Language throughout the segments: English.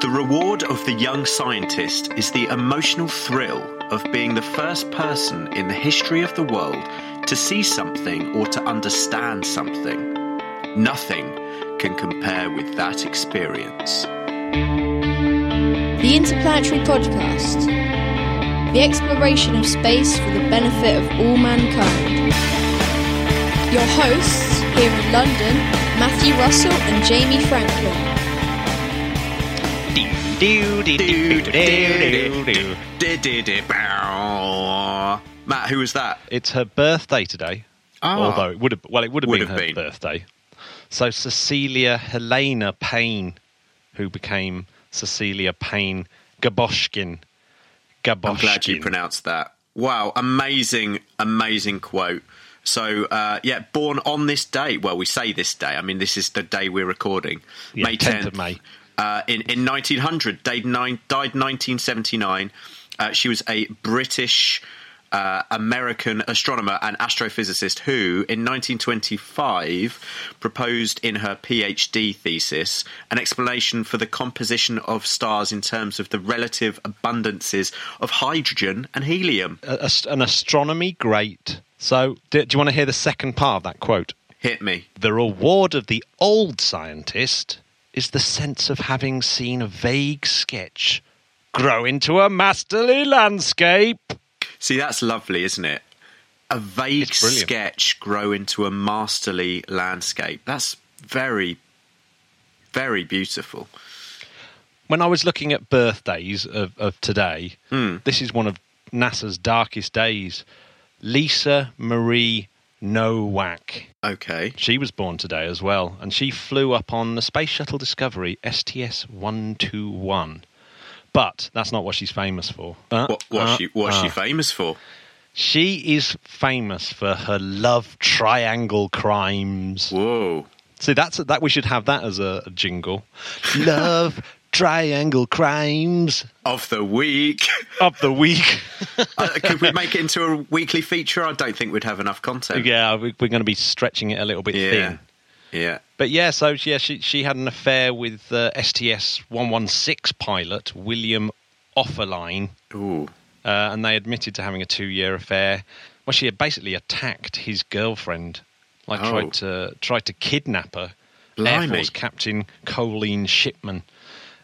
The reward of the young scientist is the emotional thrill of being the first person in the history of the world to see something or to understand something. Nothing can compare with that experience. The Interplanetary Podcast. The exploration of space for the benefit of all mankind. Your hosts here in London, Matthew Russell and Jamie Franklin. Matt, who was that? It's her birthday today. Ah. Although it would have, well, it would have Would been have her been. birthday. So Cecilia Helena Payne, who became Cecilia Payne Gaposchkin. Gaposchkin. I'm glad you pronounced that. Wow, amazing, amazing quote. So, uh, yeah, born on this day. Well, we say this day. I mean, this is the day we're recording. Yeah, May 10th 10th. of May. Uh, in, in 1900, died, nine, died 1979. Uh, she was a British uh, American astronomer and astrophysicist who, in 1925, proposed in her PhD thesis an explanation for the composition of stars in terms of the relative abundances of hydrogen and helium. A- an astronomy great. So, do, do you want to hear the second part of that quote? Hit me. The reward of the old scientist is the sense of having seen a vague sketch grow into a masterly landscape. See, that's lovely, isn't it? A vague sketch grow into a masterly landscape. That's very, very beautiful. when I was looking at birthdays of, of today, Hmm. this is one of NASA's darkest days. Lisa Marie Nowak. Okay. She was born today as well, and she flew up on the Space Shuttle Discovery STS 121. But that's not what she's famous for. Uh, What, what's uh, she, what's she uh. famous for? She is famous for her love triangle crimes. Whoa. See, that's that. We should have that as a, a jingle. Love triangle crimes Of the week. of the week. Uh, Could we make it into a weekly feature? I don't think we'd have enough content. yeah, we- we're going to be stretching it a little bit Yeah. thin. Yeah. But yeah, so yeah, she she had an affair with uh, STS one one six pilot William Oefelein, Ooh. uh, and they admitted to having a two year affair. Well, she had basically attacked his girlfriend, like Oh. tried to tried to kidnap her. Air Blimey. Force Captain Colleen Shipman.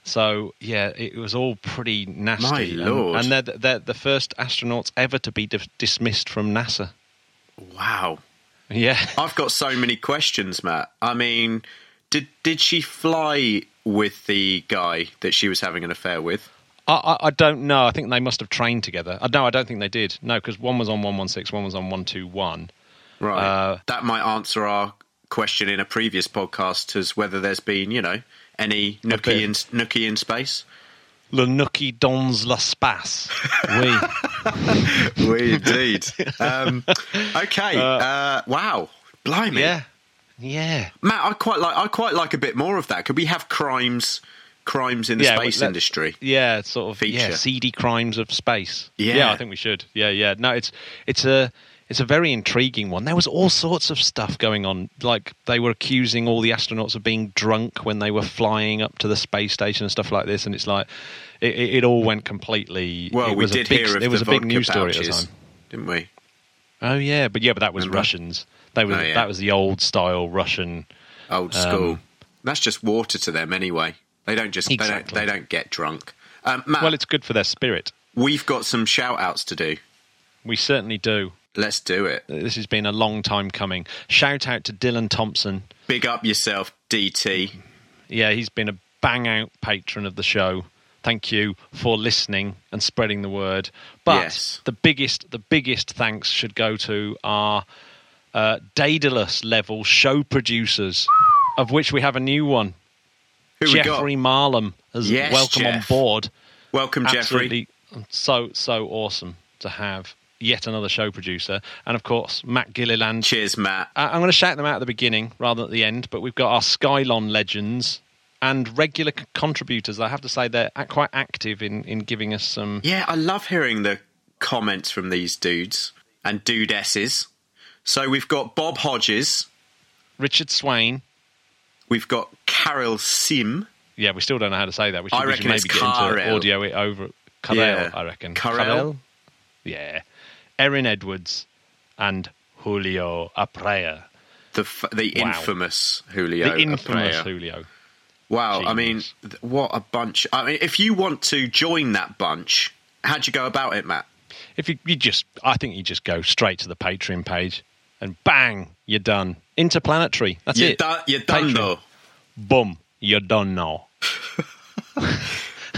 So yeah, it was all pretty nasty. My And- lord. And, they're, they're the first astronauts ever to be dis- dismissed from NASA. Wow. Yeah. I've got so many questions, Matt. I mean, did did she fly with the guy that she was having an affair with? I, I, I don't know. I think they must have trained together. Uh, no, I don't think they did. No, because one was on 116, one was on 121. Right. Uh, that might answer our question in a previous podcast as whether there's been, you know, any nookie in, nookie in space. Le Nookie dans l'espace. Oui. we We indeed. um, okay. Uh, wow. Blimey. Yeah. Yeah. Matt, I quite like. I quite like a bit more of that. Could we have crimes, crimes in the Yeah, space industry? Yeah, sort of yeah, Feature. seedy crimes of space. Yeah. Yeah. I think we should. Yeah, yeah. No, it's it's a it's a very intriguing one. There was all sorts of stuff going on. Like they were accusing all the astronauts of being drunk when they were flying up to the space station and stuff like this. And it's like it, it, it all went completely. Well, it we was did a big, hear of it was a big news story at the time. didn't we? Oh yeah, but yeah, but that was Remember? Russians. They were Oh, yeah. that was the old style Russian. Old Um, school. That's just water to them anyway. They don't just. Exactly. They don't. They don't get drunk. Um, Matt, Well, it's good for their spirit. we've got some shout outs to do. We certainly do. Let's do it. This has been a long time coming. Shout out to Dylan Thompson. Big up yourself, DT. Yeah, he's been a bang out patron of the show. Thank you for listening and spreading the word. But Yes. the biggest, the biggest thanks should go to our uh, Daedalus level show producers, of which we have a new one. Who we got? Jeffrey Marlam has Yes, welcome Jeff. on board. Welcome, Jeffrey. Absolutely, so so awesome to have yet another show producer, and of course Matt Gilliland. Cheers, Matt. I- I'm going to shout them out at the beginning rather than at the end, but we've got our Skylon legends and regular c- contributors. I have to say they're quite active in, in giving us some. Yeah, I love hearing the comments from these dudes and dudesses. So we've got Bob Hodges, Richard Swain, we've got Carol Sim, Yeah, we still don't know how to say that. We should, I we reckon should maybe it's get into audio it over. Yeah. I reckon. Karel? Yeah. Erin Edwards and Julio Aprea. The f- the Wow. infamous Julio. The infamous Aprea. Julio. Wow, I mean, th- what a bunch! I mean, if you want to join that bunch, how'd you go about it, Matt? If you, you just, I think you just go straight to the Patreon page and bang, you're done. Interplanetary. That's You're, it. do- you're done Patreon. though. Boom, you're done now.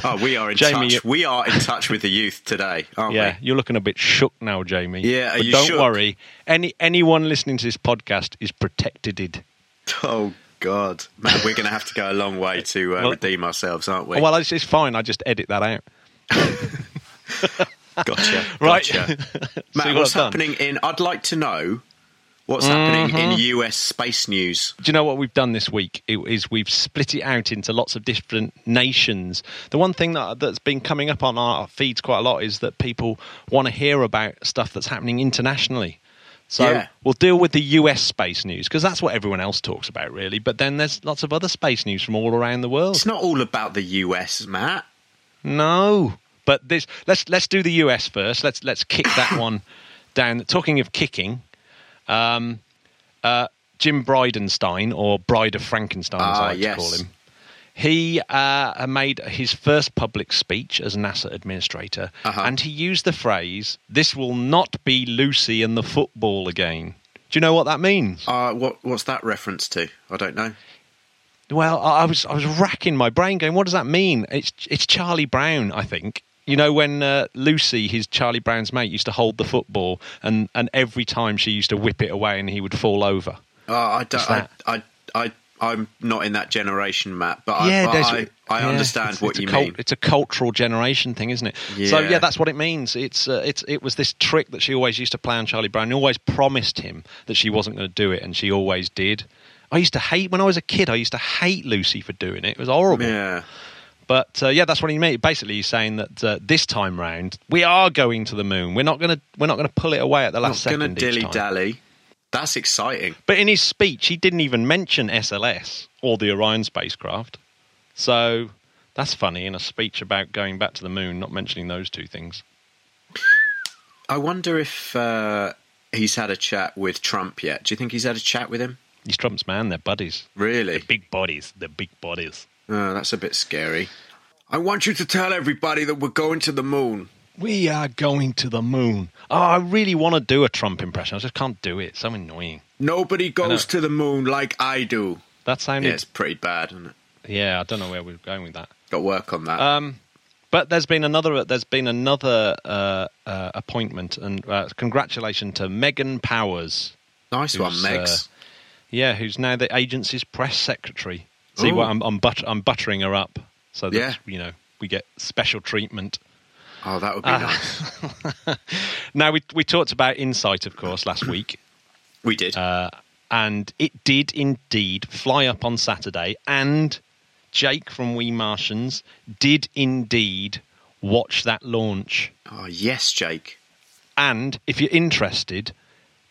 Oh, we are in Jamie, touch. We are in touch with the youth today, aren't Yeah, we? Yeah, you're looking a bit shook now, Jamie. Yeah, are but you don't shook? worry. Any anyone listening to this podcast is protected. Oh God, man, we're going to have to go a long way to uh, Well- redeem ourselves, aren't we? Well, it's, it's fine. I just edit that out. gotcha, Right. gotcha. Matt, what what's happening in? I'd like to know what's happening Mm-hmm. in US space news. Do you know what we've done this week? It, is we've split it out into lots of different nations. The one thing that that's been coming up on our feeds quite a lot is that people want to hear about stuff that's happening internationally. So Yeah. we'll deal with the US space news because that's what everyone else talks about, really. But then there's lots of other space news from all around the world. It's not all about the US, Matt. No, but this let's let's do the US first. Let's let's kick that one down. Talking of kicking, um, uh, Jim Bridenstine or Bride of Frankenstein, as Ah, I like yes. to call him. He uh, made his first public speech as NASA administrator, Uh-huh. and he used the phrase, "This will not be Lucy and the football again." Do you know what that means? Uh, what what's that reference to? I don't know. Well, I I was I was racking my brain, going, "What does that mean?" It's it's Charlie Brown, I think. You know, when uh, Lucy, his Charlie Brown's mate, used to hold the football, and, and every time she used to whip it away, and he would fall over. Uh, I don't. I, I, I, I'm not in that generation, Matt. But I, yeah, but I, I yeah, understand it's- what it's you cult- mean. It's a cultural generation thing, isn't it? Yeah. So Yeah. that's what it means. It's uh, it's it was this trick that she always used to play on Charlie Brown. and always promised him that she wasn't going to do it, and she always did. I used to hate when I was a kid. I used to hate Lucy for doing it. It was horrible. Yeah. But uh, yeah, that's what he meant. Basically, he's saying that uh, this time round we are going to the moon. We're not going to we're not going to pull it away at the last Not last gonna second. dilly dally. That's exciting. But in his speech, he didn't even mention SLS or the Orion spacecraft. So that's funny in a speech about going back to the moon, not mentioning those two things. I wonder if uh, he's had a chat with Trump yet. Do you think he's had a chat with him? He's Trump's man. They're buddies. Really? Big bodies. They're big bodies. Oh, that's a bit scary. I want you to tell everybody that we're going to the moon. We are going to the moon. Oh, I really want to do a Trump impression. I just can't do it. It's so annoying. Nobody goes to the moon like I do. That sounded. Yeah, it's pretty bad, isn't it? yeah, I don't know where we're going with that. Got work on that. Um, but there's been another. There's been another uh, uh, appointment, and uh, congratulations to Megan Powers. nice one, who's, Megs. uh, Yeah, who's now the agency's press secretary. See what I'm I'm, but, I'm buttering her up so that Yeah. you know we get special treatment. oh, that would be uh, nice. Now we we talked about Insight, of course, last week, We did. uh, and it did indeed fly up on Saturday, and Jake from We Martians did indeed watch that launch. oh, yes, Jake. And if you're interested,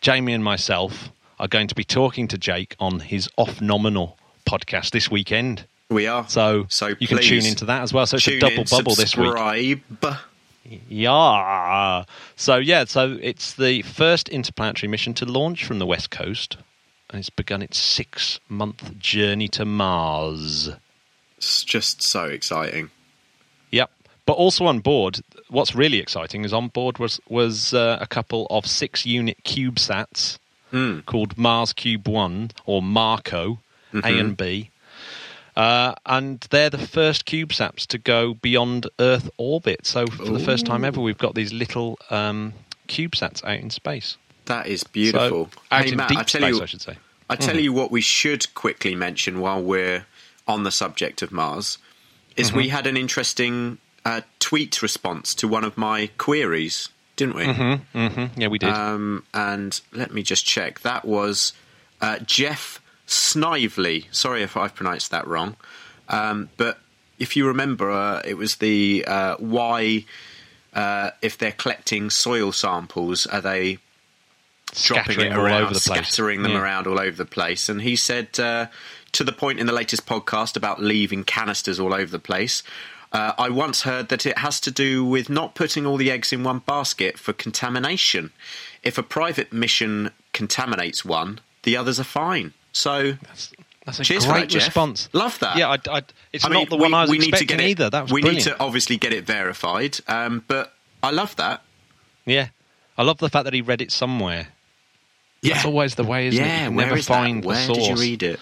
Jamie and myself are going to be talking to Jake on his off nominal podcast this weekend. We are. So, so you can tune into that as well. So it's a double in, bubble this week. Yeah. So yeah, so it's the first interplanetary mission to launch from the west coast, and it's begun its six-month journey to Mars. It's just so exciting. Yep. But also on board, what's really exciting is on board was was uh, a couple of six-unit CubeSats Hmm. called Mars Cube One or Marco Mm-hmm. A and B. Uh, and they're the first CubeSats to go beyond Earth orbit. So for the first time ever, we've got these little um, CubeSats out in space. That is beautiful. So, out hey, in Matt, deep I tell space, you, I should say. I tell you what we should quickly mention while we're on the subject of Mars is Mm-hmm. we had an interesting uh, tweet response to one of my queries, didn't we? hmm Yeah, we did. Um, and let me just check. That was uh, Jeff Snively. Sorry if I've pronounced that wrong. Um, but if you remember, uh, it was the uh, why, uh, if they're collecting soil samples, are they dropping it all around, over the place. scattering them Yeah. around all over the place. And he said uh, to the point in the latest podcast about leaving canisters all over the place. Uh, I once heard that it has to do with not putting all the eggs in one basket for contamination. If a private mission contaminates one, the others are fine. So, That's, that's a cheers great that, response. Love that. Yeah, I, I, it's I not mean, the one we, I was we need to expecting get it, either. That was we brilliant. need to obviously get it verified, um, but I love that. Yeah, I love the fact that he read it somewhere. Yeah, That's always the way, isn't it? You yeah. never find that? Where the did you source. read it?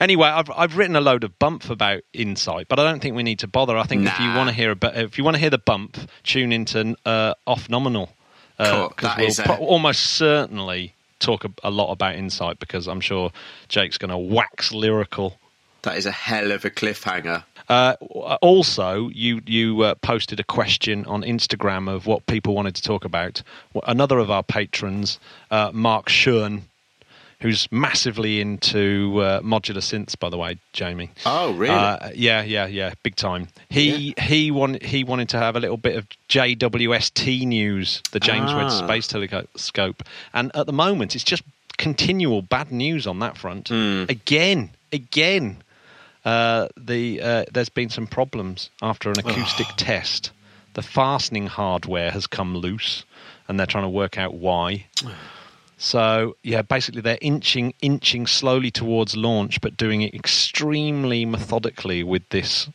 Anyway, I've I've written a load of bump about Insight, but I don't think we need to bother. I think if you want to hear about, if you want to hear the bump, tune into uh, Off Nominal Cool. because That we'll is a- pro- almost certainly talk a, a lot about Insight because I'm sure Jake's going to wax lyrical. That is a hell of a cliffhanger. Uh, also, you you uh, posted a question on Instagram of what people wanted to talk about. Another of our patrons, uh, Mark Schurn, who's massively into uh, modular synths, by the way, Jamie. Oh, really? Uh, yeah, yeah, yeah, big time. He he wanted he wanted to have a little bit of JWST news, the James Webb Ah. Space Telescope, and at the moment it's just continual bad news on that front. Hmm. Again, again, uh, the uh, there's been some problems after an acoustic test. The fastening hardware has come loose, and they're trying to work out why. So yeah, basically they're inching, inching slowly towards launch, but doing it extremely methodically with this.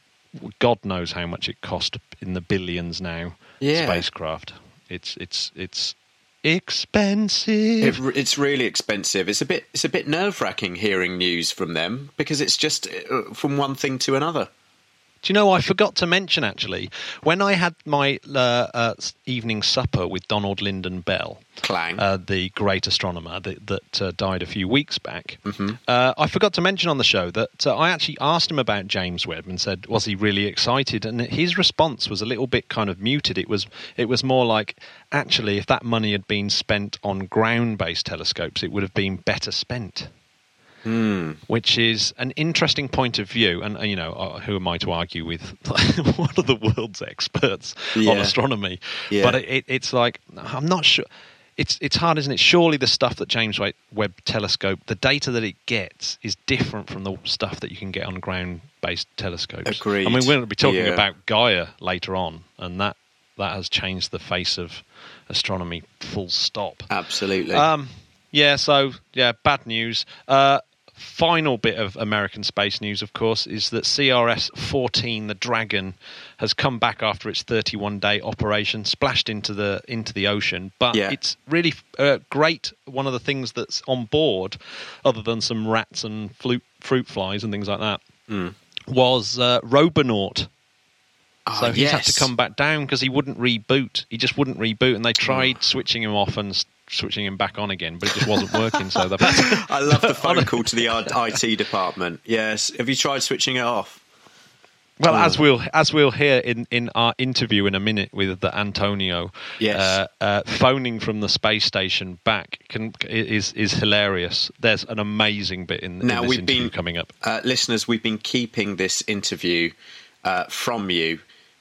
God knows how much it cost in the billions now. Yeah. spacecraft. It's it's it's expensive. It, it's really expensive. It's a bit. It's a bit nerve wracking hearing news from them because it's just uh, from one thing to another. Do you know, I forgot to mention actually, when I had my uh, uh, evening supper with Donald Lynden Bell, Clang. uh, the great astronomer that, that uh, died a few weeks back, uh, I forgot to mention on the show that uh, I actually asked him about James Webb and said, was he really excited? And his response was a little bit kind of muted. It was, it was more like, actually, if that money had been spent on ground based telescopes, it would have been better spent which is an interesting point of view. And uh, you know, uh, who am I to argue with one of the world's experts on astronomy? Yeah. But it, it, it's like I'm not sure. It's it's hard, isn't it? Surely the stuff that James Webb- Webb Telescope, the data that it gets, is different from the stuff that you can get on ground-based telescopes. Agreed. I mean, we're going to be talking Yeah. about Gaia later on, and that that has changed the face of astronomy. Full stop. Absolutely. Um, yeah, so yeah, bad news. Uh, final bit of American space news, of course, is that CRS 14, the Dragon, has come back after its 31 day operation, splashed into the into the ocean. But Yeah. it's really uh, great. One of the things that's on board, other than some rats and fruit fruit flies and things like that, Hmm. was uh, Robonaut. Ah, So he's had to come back down because he wouldn't reboot. He just wouldn't reboot, and they Oh. tried switching him off and switching him back on again, but it just wasn't working. So they've had to, I love the phone call to the IT department. Yes. Have you tried switching it off? well, as we'll as we'll hear in, in our interview in a minute with the Antonio, Yes. uh, uh, phoning from the space station back can, is is hilarious. There's an amazing bit in, Now in this we've interview been coming up. uh, listeners. We've been keeping this interview uh, from you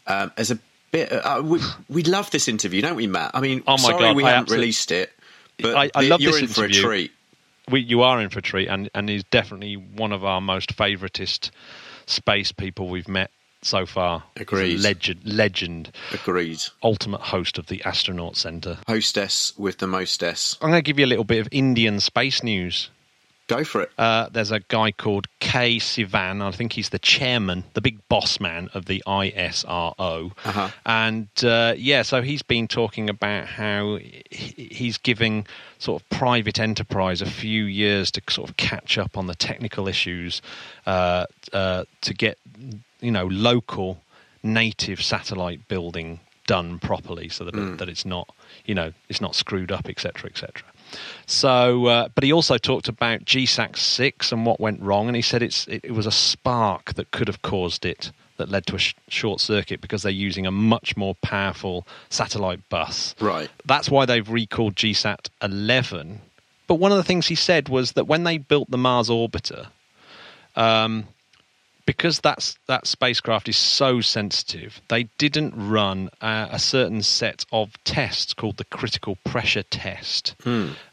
um, as a bit. Uh, we we love this interview, don't we, Matt? I mean, Oh my sorry God, we I haven't absolute- released it, but I- I the- love this in for a interview. treat. we, you are in for a treat, and, and he's definitely one of our most favoritist space people we've met so far. Agreed. legend, legend, Agreed. ultimate host of the Astronaut Centre. Hostess with the mostess. I'm going to give you a little bit of Indian space news. Go for it. Uh, there's a guy called Kay Sivan. I think he's the chairman, the big boss man of the ISRO. Uh-huh. And uh, yeah, so he's been talking about how he's giving sort of private enterprise a few years to sort of catch up on the technical issues uh, uh, to get, you know, local native satellite building done properly so that, it, that it's not, you know, it's not screwed up, etc., etc. So, uh, but he also talked about GSAT six and what went wrong, and he said it's it, it was a spark that could have caused it that led to a sh- short circuit because they're using a much more powerful satellite bus. Right. That's why they've recalled GSAT eleven. But one of the things he said was that when they built the Mars orbiter, um, because that's that spacecraft is so sensitive, they didn't run uh, a certain set of tests called the critical pressure test.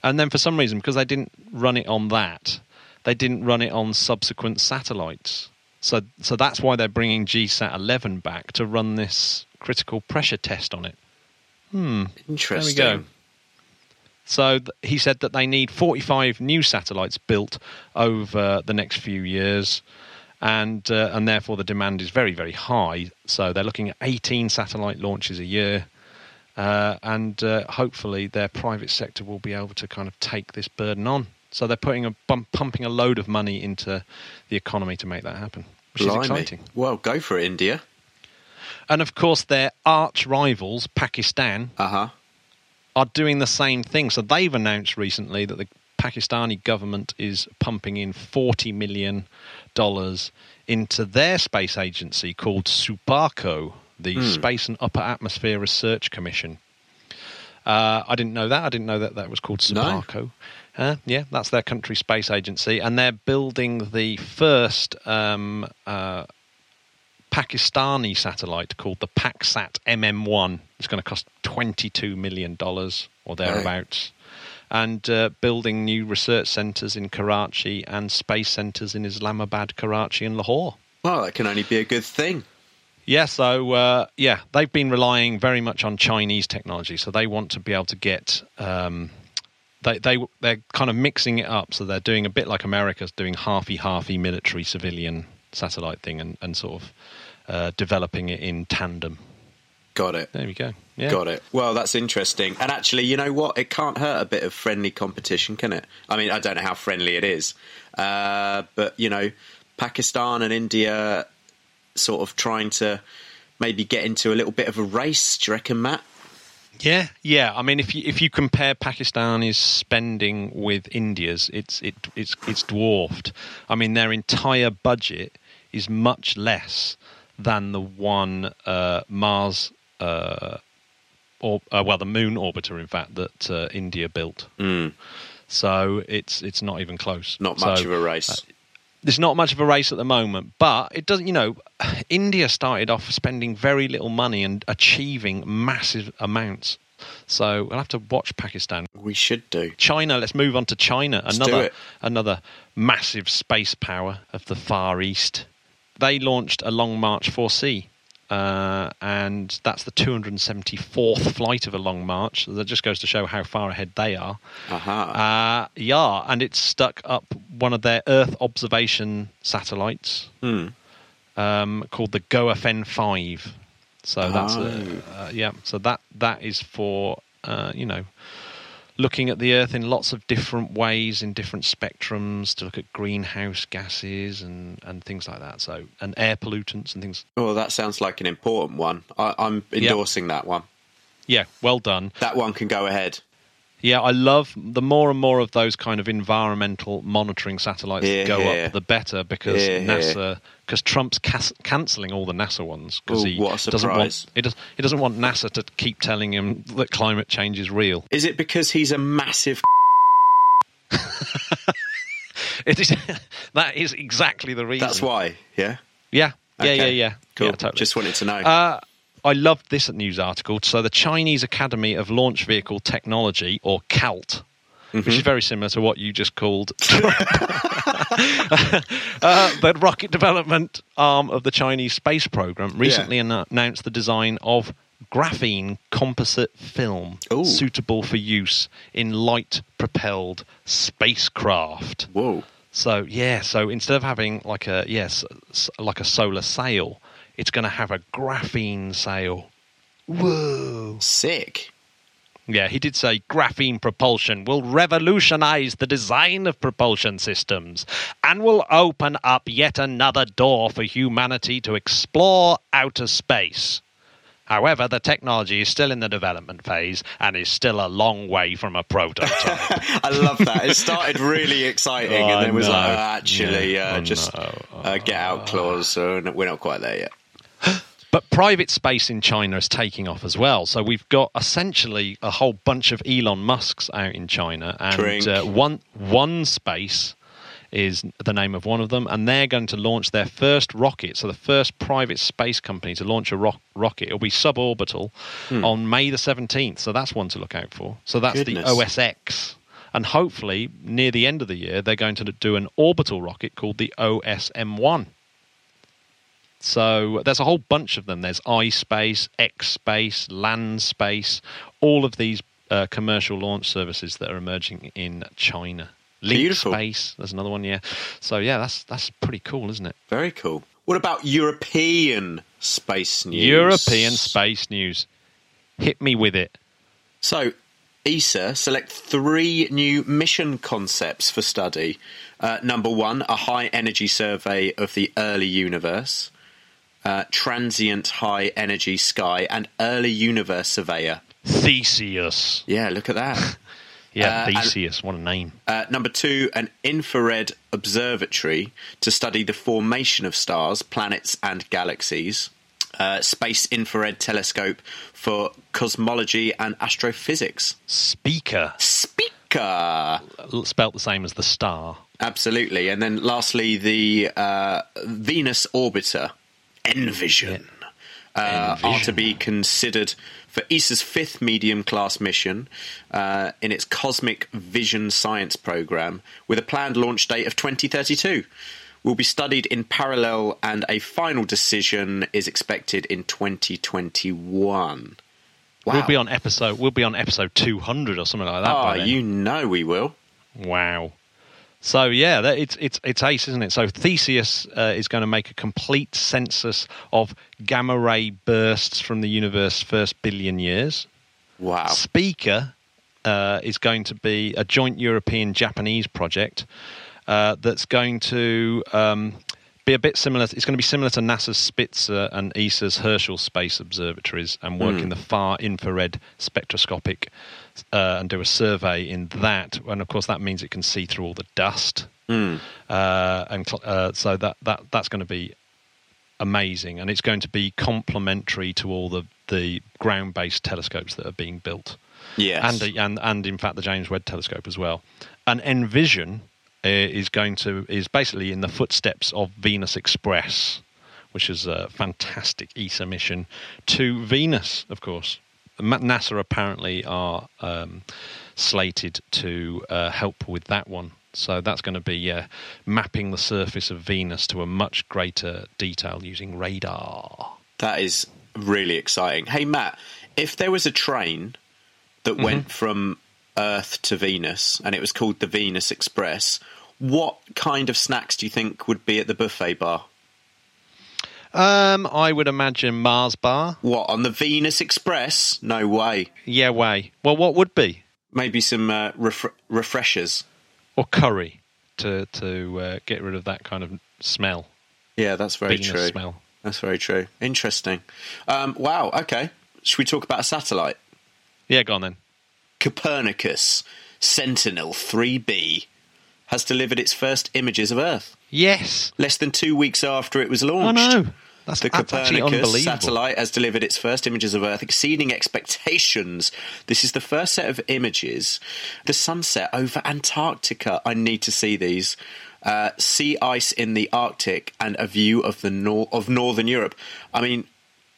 And then for some reason, because they didn't run it on that, they didn't run it on subsequent satellites. So, so that's why they're bringing GSAT 11 back to run this critical pressure test on it. Hmm. Interesting. There we go. So th- he said that they need 45 new satellites built over the next few years, and uh, and therefore the demand is very very high. So they're looking at 18 satellite launches a year, uh, and uh, hopefully their private sector will be able to kind of take this burden on. So they're putting a bump, pumping a load of money into the economy to make that happen, which Blimey. is exciting. Well, go for it, India. And of course, their arch rivals, Pakistan, Uh huh. are doing the same thing. So they've announced recently that the Pakistani government is pumping in $40 million into their space agency called SUPARCO, the Space and Upper Atmosphere Research Commission. Uh, I didn't know that. I didn't know that that was called No. SUPARCO. Uh, yeah, that's their country space agency, and they're building the first um, uh, Pakistani satellite called the PakSat MM1. It's going to cost $22 million or thereabouts. And uh, building new research centres in Karachi and space centres in Islamabad, Karachi, and Lahore. Well, that can only be a good thing. Yeah, so uh, yeah, they've been relying very much on Chinese technology, so they want to be able to get. Um, they they they're kind of mixing it up, so they're doing a bit like America's doing halfy halfy military civilian satellite thing, and and sort of uh, developing it in tandem. Got it. There we go. Yeah, Got it. Well, that's interesting. And actually, you know what? It can't hurt a bit of friendly competition, can it? I mean, I don't know how friendly it is, uh, but you know, Pakistan and India sort of trying to maybe get into a little bit of a race. Do you reckon, Matt? Yeah, yeah. I mean, if you if you compare Pakistan's spending with India's, it's it it's it's dwarfed. I mean, their entire budget is much less than the one uh, Mars or uh, well, the Moon orbiter, in fact, that uh, India built. So it's it's not even close. Not much So, of a race. there's not much of a race at the moment, but it doesn't. You know, India started off spending very little money and achieving massive amounts. So we'll have to watch Pakistan. we should do. China. Let's move on to China. Let's do another it. another massive space power of the Far East. They launched a Long March 4C, uh, and that's the 274th flight of a Long March. That just goes to show how far ahead they are. Aha. Uh, yeah, and it's stuck up one of their Earth observation satellites Hmm. um, called the Gaofen five. So that's Oh. uh, uh, yeah. So that that is for uh, you know looking at the Earth in lots of different ways in different spectrums to look at greenhouse gases and and things like that. So and air pollutants and things. Well, that sounds like an important one. I, I'm endorsing that one. Yeah, well done. That one can go ahead. Yeah, I love the more and more of those kind of environmental monitoring satellites Hear, that go hear. up, the better because hear. NASA, because Trump's cas- cancelling all the NASA ones because he doesn't want he, does, he doesn't want NASA to keep telling him that climate change is real. Is it because he's a massive? It is that is exactly the reason. That's why. Yeah. Yeah, yeah, Okay. yeah, yeah. Cool. Yeah, totally. Just wanted to know. Uh, I loved this news article. So, the Chinese Academy of Launch Vehicle Technology, or CALT, which is very similar to what you just called uh, the rocket development arm of the Chinese space program, recently anno- announced the design of graphene composite film Ooh. suitable for use in light propelled spacecraft. Whoa. So yeah, so instead of having like a yes, like a solar sail, it's going to have a graphene sail. Whoa! Sick. Yeah, he did say graphene propulsion will revolutionize the design of propulsion systems and will open up yet another door for humanity to explore outer space. However, the technology is still in the development phase and is still a long way from a prototype. I love that. It started really exciting, Oh, and then was no. like, oh, actually, Yeah. uh, Oh, just no. uh, get out clause. So we're not quite there yet. But private space in China is taking off as well. So we've got essentially a whole bunch of Elon Musks out in China, and uh, one OneSpace is the name of one of them, and they're going to launch their first rocket. So the first private space company to launch a ro- rocket. It'll be suborbital on May the seventeenth. So that's one to look out for. So that's Goodness. the OSX. And hopefully, near the end of the year, they're going to do an orbital rocket called the OSM1. So there's a whole bunch of them. There's iSpace, X LandSpace, all of these uh, commercial launch services that are emerging in China. Link Beautiful. Space, there's another one, yeah. So yeah, that's that's pretty cool, isn't it? Very cool. What about European space news? European space news. Hit me with it. So, ESA select three new mission concepts for study. Uh, number one, a high energy survey of the early universe. Uh, transient high energy sky and early universe surveyor. Theseus. Yeah, look at that. Yeah, Uh, and- Theseus. What a name. Uh, number two, an infrared observatory to study the formation of stars, planets, and galaxies. Uh, Space Infrared Telescope for cosmology and astrophysics. Spica. Spica! Spelt the same as the star. Absolutely. And then lastly, the uh, Venus Orbiter, Envision, Uh, are to be considered for ESA's fifth medium class mission uh, in its Cosmic Vision Science program, with a planned launch date of 2032. Will be studied in parallel, and a final decision is expected in 2021. Wow. We'll be on episode. We'll be on episode two hundred or something like that. Oh, by then. you know we will. Wow. So yeah, that, it's it's it's ace, isn't it? So Theseus uh, is going to make a complete census of gamma ray bursts from the universe first billion years. Wow. Spica uh, is going to be a joint European Japanese project uh, that's going to um, be a bit similar. It's going to be similar to NASA's Spitzer and ESA's Herschel space observatories and work in the far infrared spectroscopic uh, and do a survey in that. And of course, that means it can see through all the dust. Uh, and cl- uh, so that, that that's going to be amazing, and it's going to be complementary to all the, the ground based telescopes that are being built, Yes. and the- and and in fact the James Webb Telescope as well. And Envision uh, is going to is basically in the footsteps of Venus Express, which is a fantastic ESA mission to Venus, of course. NASA apparently are um, slated to uh, help with that one. So that's going to be uh, mapping the surface of Venus to a much greater detail using radar. That is really exciting. Hey, Matt, if there was a train that went from Earth to Venus and it was called the Venus Express, what kind of snacks do you think would be at the buffet bar? Um, I would imagine Mars bar. What, on the Venus Express? No way. Yeah, way. Well, what would be Maybe some uh, refre- refreshers. or curry to to uh, get rid of that kind of smell, Yeah, that's very Venus true. smell. That's very true. Interesting. Um, wow, okay. Should we talk about a satellite? Yeah, go on then. Copernicus Sentinel 3B has delivered its first images of Earth. Yes. less than two weeks after it was launched. I know. That's, The Copernicus satellite has delivered its first images of Earth, exceeding expectations. This is the first set of images. The sunset over Antarctica. I need to see these. Uh, sea ice in the Arctic and a view of the nor- of northern Europe. I mean,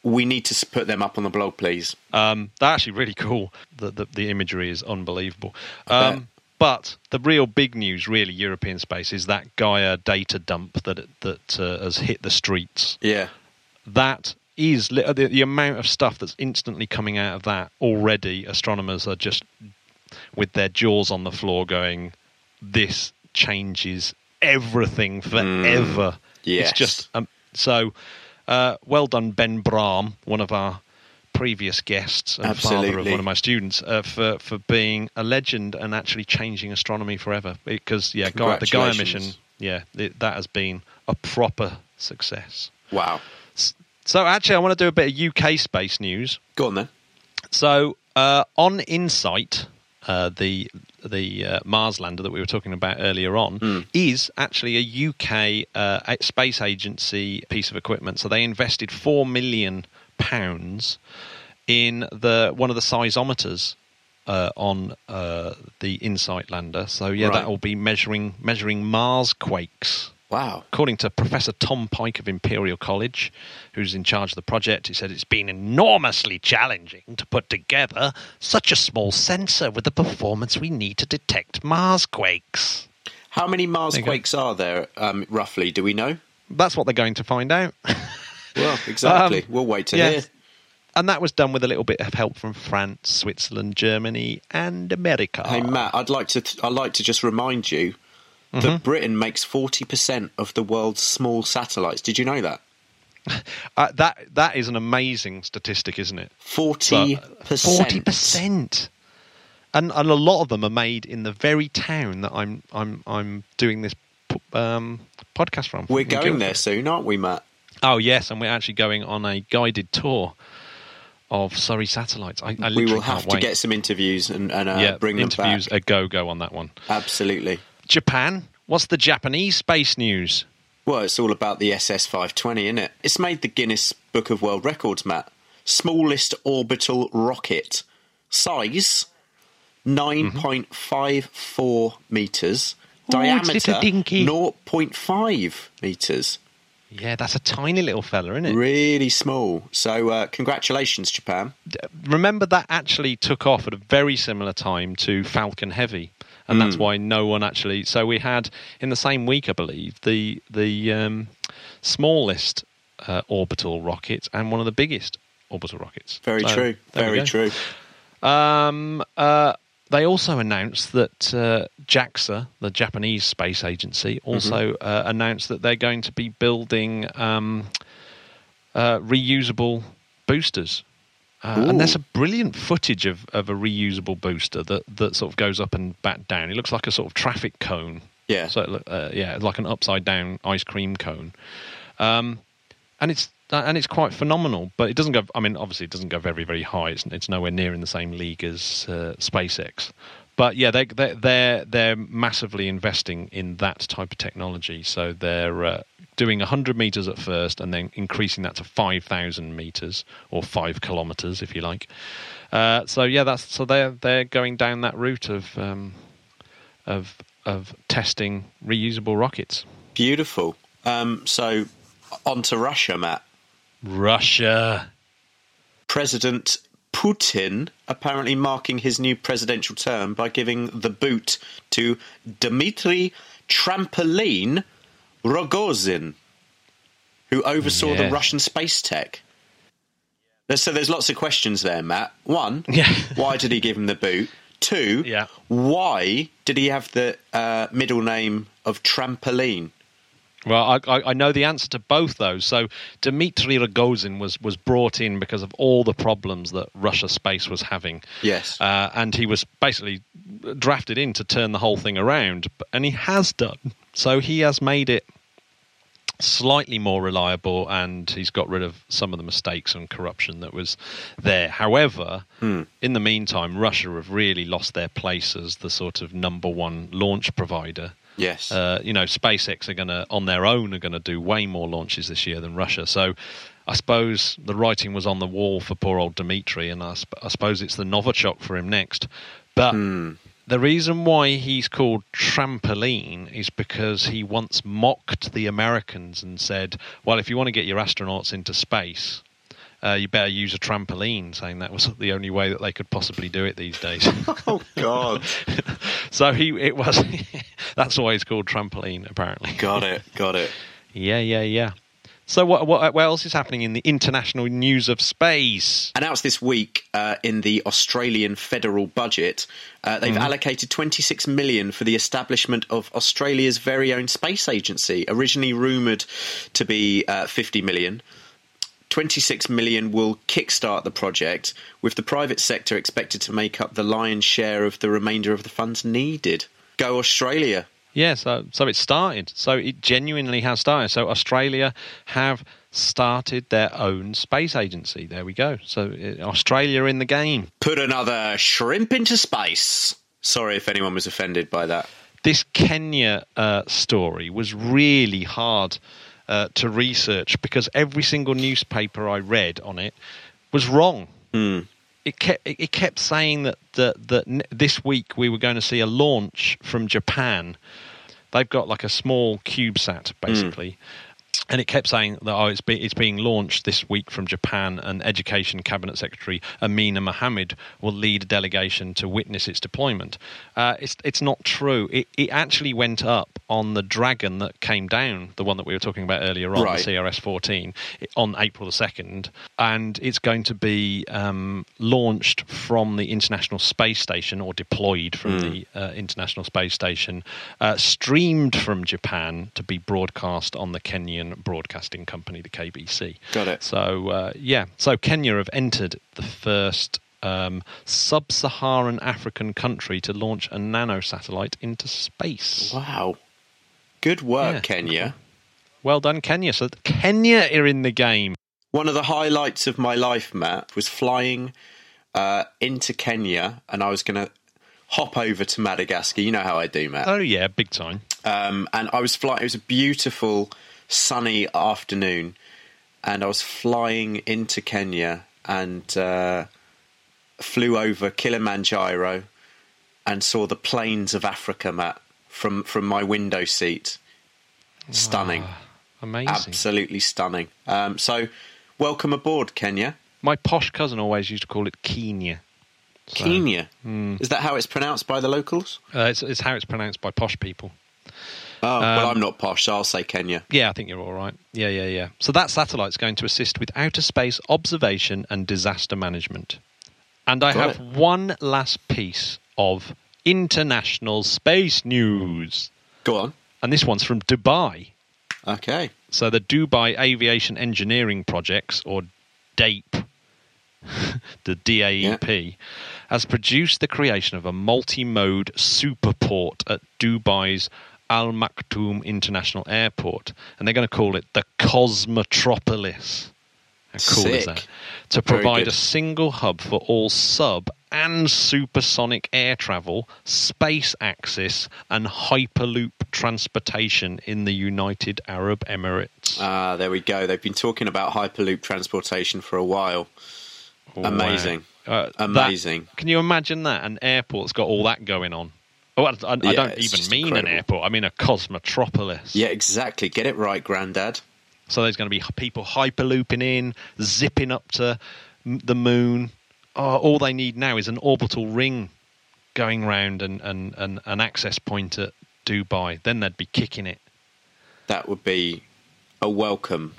we need to put them up on the blog, please. Um, they're actually really cool. The, the, the imagery is unbelievable. bet. Um, but the real big news, really, European space, is that Gaia data dump that that uh, has hit the streets. Yeah, That is the, the amount of stuff that's instantly coming out of that already. Astronomers are just with their jaws on the floor, going, "This changes everything forever." yes. It's just um, so. Uh, well done, Ben Brahm, one of our previous guests and father of one of my students, uh, for for being a legend and actually changing astronomy forever. Because yeah, the Gaia mission, yeah, it, that has been a proper success. wow. So actually, I want to do a bit of UK space news. Go on then. So uh, on Insight, uh, the the uh, Mars lander that we were talking about earlier on is actually a UK uh, space agency piece of equipment. So they invested four million pounds in the one of the seismometers uh, on uh, the Insight lander. So yeah, Right. that will be measuring measuring Mars quakes. Wow. According to Professor Tom Pike of Imperial College, who's in charge of the project, he said it's been enormously challenging to put together such a small sensor with the performance we need to detect Mars quakes. How many Mars There quakes are there, um, roughly? Do we know? That's what they're going to find out. Well, exactly. Um, we'll wait to yeah. hear. and that was done with a little bit of help from France, Switzerland, Germany, and America. Hey Matt, I'd like to. I'd like to just remind you Mm-hmm. that Britain makes forty percent of the world's small satellites. Did you know that? Uh, that that is an amazing statistic, isn't it? Forty percent. Forty percent, and and a lot of them are made in the very town that I'm I'm I'm doing this um, podcast from. We're going Guildford. there soon, aren't we, Matt? Oh yes, and we're actually going on a guided tour of Surrey satellites. I, I we will have to wait. get some interviews and, and uh, yeah, bring them interviews back. a go go on that one. Absolutely. Japan. What's the Japanese space news? Well, it's all about the SS 520, isn't it? It's made the Guinness Book of World Records, Matt. Smallest orbital rocket. Size 9.54 metres. Oh, it's Diameter 0.5 metres. Yeah, that's a tiny little fella, isn't it? Really small. So, uh, congratulations, Japan. remember that actually took off at a very similar time to Falcon Heavy, and that's why no one actually. So we had in the same week, I believe, the the um, smallest uh, orbital rocket and one of the biggest orbital rockets. Very So, true. Very true. Um, uh, they also announced that uh, JAXA, the Japanese space agency, also uh, announced that they're going to be building um, uh, reusable boosters. Uh, and there's a brilliant footage of, of a reusable booster that, that sort of goes up and back down. It looks like a sort of traffic cone. Yeah. So uh, yeah, like an upside down ice cream cone. Um, and it's and it's quite phenomenal, but it doesn't go. I mean, obviously, it doesn't go very very high. It's, it's nowhere near in the same league as uh, SpaceX. But yeah, they they they're they're massively investing in that type of technology. So they're uh, doing 100 meters at first, and then increasing that to 5,000 meters or five kilometers, if you like. Uh, so yeah, that's so they're they're going down that route of um, of of testing reusable rockets. Beautiful. Um, so, on to Russia, Matt. Russia. President Putin apparently marking his new presidential term by giving the boot to Dmitry Trampoline Rogozin, who oversaw the Russian space tech. So there's lots of questions there, Matt. One, Yeah. why did he give him the boot? Two, Yeah. why did he have the uh, middle name of Trampoline? Well, I, I, I know the answer to both those. So Dmitry Rogozin was, was brought in because of all the problems that Russia space was having. Yes. Uh, and he was basically drafted in to turn the whole thing around. And he has done. So he has made it slightly more reliable and he's got rid of some of the mistakes and corruption that was there. However, in the meantime, Russia have really lost their place as the sort of number one launch provider. Yes. Uh, you know, SpaceX are going to, on their own, are going to do way more launches this year than Russia. So I suppose the writing was on the wall for poor old Dmitry, and I, sp- I suppose it's the Novichok for him next. But the reason why he's called Trampoline is because he once mocked the Americans and said, well, if you want to get your astronauts into space, uh, you better use a trampoline, saying that was the only way that they could possibly do it these days. oh, God. so he, it was, that's why it's called trampoline, apparently. got it. Got it. Yeah, yeah, yeah. So what, what, what else is happening in the international news of space? announced this week uh, in the Australian federal budget, uh, they've allocated 26 million for the establishment of Australia's very own space agency. Originally rumoured to be uh, 50 million. 26 million will kickstart the project, with the private sector expected to make up the lion's share of the remainder of the funds needed. Go Australia! Yeah, so so it started. So it genuinely has started. So Australia have started their own space agency. There we go. So uh, Australia in the game. Put another shrimp into space. Sorry if anyone was offended by that. This Kenya uh, story was really hard uh, to research because every single newspaper I read on it was wrong. It, it kept it kept saying that that that this week we were going to see a launch from Japan. They've got like a small CubeSat basically. And it kept saying that oh, it's, be, it's being launched this week from Japan, and Education Cabinet Secretary Amina Mohammed will lead a delegation to witness its deployment. Uh, it's it's not true. It, it actually went up on the Dragon that came down, the one that we were talking about earlier on, Right. the CRS 14, on April the 2nd, and it's going to be um, launched from the International Space Station or deployed from the uh, International Space Station, uh, streamed from Japan to be broadcast on the Kenyan broadcasting company, the KBC. Got it. So, uh, yeah, so Kenya have entered the first. Um, sub Saharan African country to launch a nano satellite into space. Wow. Good work, Yeah. Kenya. Well done, Kenya. So, Kenya are in the game. One of the highlights of my life, Matt, was flying uh, into Kenya, and I was going to hop over to Madagascar. You know how I do, Matt. Oh, yeah, big time. um, and I was flying. It was a beautiful, sunny afternoon, and I was flying into Kenya and uh, flew over Kilimanjaro and saw the plains of Africa, Matt, from from my window seat. Stunning, Amazing. absolutely stunning. Um, so, welcome aboard, Kenya. My posh cousin always used to call it Kenya. So, Kenya. hmm. Is that how it's pronounced by the locals? Uh, it's, it's how it's pronounced by posh people. Oh, well, Um, I'm not posh, so I'll say Kenya. Yeah, I think you're all right. Yeah, yeah, yeah. So that satellite's going to assist with outer space observation and disaster management. And I Got have it. one last piece of international space news. Go on. And this one's from Dubai. Okay. So the Dubai Aviation Engineering Projects, or DAPE, the DAEP, has produced the creation of a multi-mode superport at Dubai's Al Maktoum International Airport, and they're going to call it the Cosmotropolis. How cool is that? To provide a single hub for all sub and supersonic air travel, space access, and hyperloop transportation in the United Arab Emirates. Ah, there we go. They've been talking about Hyperloop transportation for a while. amazing. Wow. Uh, that- Amazing. can you imagine that? An airport's got all that going on. Oh, I, I, I don't even mean incredible. an airport. I mean a cosmotropolis. Yeah, exactly. Get it right, Grandad. So there's going to be people hyperlooping in, zipping up to the moon. Oh, all they need now is an orbital ring going round and, and, and an access point at Dubai. Then they'd be kicking it. That would be a welcome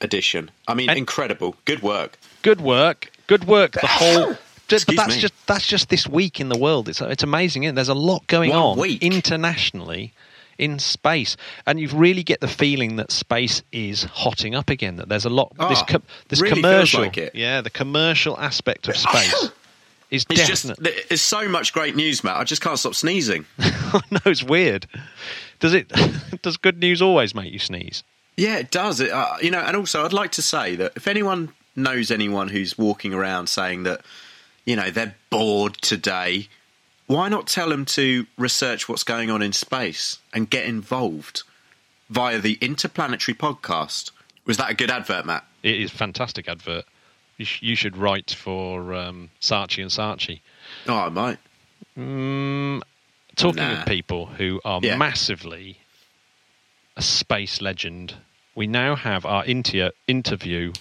addition. I mean, And- incredible. Good work. Good work. Good work. The whole. Just, but that's me. just that's just this week in the world. It's it's amazing. Isn't it? There's a lot going One on week. internationally in space, and you really get the feeling that space is hotting up again. That there's a lot. this Ah, this really commercial, like yeah, the commercial aspect of space is It's just definitely. there's so much great news, Matt. I just can't stop sneezing. no, it's weird. Does it? does good news always make you sneeze? Yeah, it does. It, uh, you know, and also I'd like to say that if anyone knows anyone who's walking around saying that, you know, they're bored today, why not tell them to research what's going on in space and get involved via the Interplanetary podcast? Was that a good advert, Matt? It is a fantastic advert. You, sh- you should write for um, Saatchi and Saatchi. Oh, I might. Mm, talking Nah. of people who are Yeah. massively a space legend, we now have our inter- interview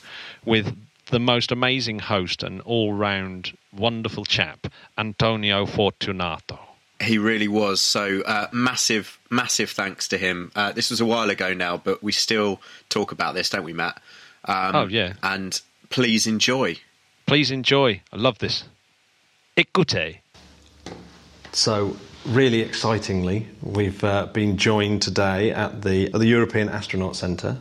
with the most amazing host and all-round wonderful chap, Antonio Fortunato. He really was. So uh, massive, massive thanks to him. Uh, this was a while ago now, but we still talk about this, don't we, Matt? Um, Oh, yeah. And please enjoy. Please enjoy. I love this. Écoutez. So, really excitingly, we've uh, been joined today at the, at the European Astronaut Centre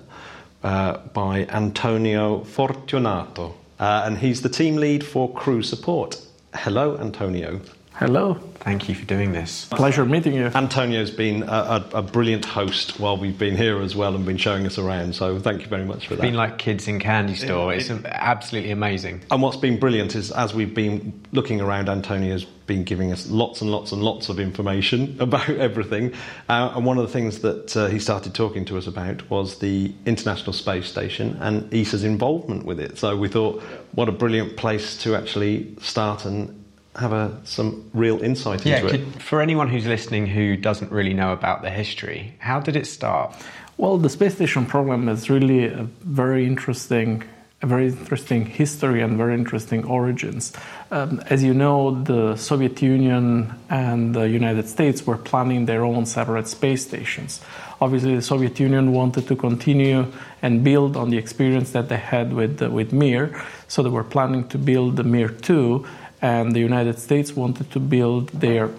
uh, by Antonio Fortunato, uh, and he's the team lead for crew support. Hello, Antonio. Hello. Thank you for doing this. Pleasure meeting you. Antonio's been a, a, a, brilliant host while we've been here as well and been showing us around. So thank you very much for that. Been like kids in candy store. It's absolutely amazing. And what's been brilliant is as we've been looking around, Antonio's been giving us lots and lots and lots of information about everything. Uh, and one of the things that uh, he started talking to us about was the International Space Station and ESA's involvement with it. So we thought, what a brilliant place to actually start and have a, some real insight yeah, into could, it. For anyone who's listening who doesn't really know about the history, how did it start? Well, the space station program is really a very interesting, a very interesting history and very interesting origins. Um, as you know, the Soviet Union and the United States were planning their own separate space stations. Obviously, the Soviet Union wanted to continue and build on the experience that they had with uh, with Mir, so they were planning to build the Mir 2 and the United States wanted to build their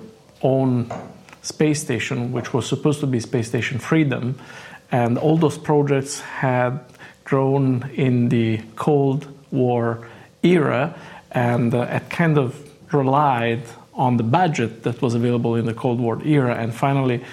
own space station, which was supposed to be Space Station Freedom. And all those projects had grown in the Cold War era and uh, it kind of relied on the budget that was available in the Cold War era. And finally,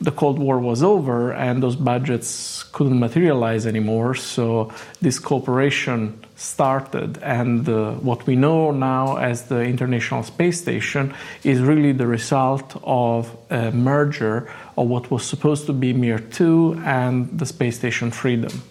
the Cold War was over and those budgets couldn't materialize anymore. So this cooperation started. And uh, what we know now as the International Space Station is really the result of a merger of what was supposed to be Mir 2 and the Space Station Freedom.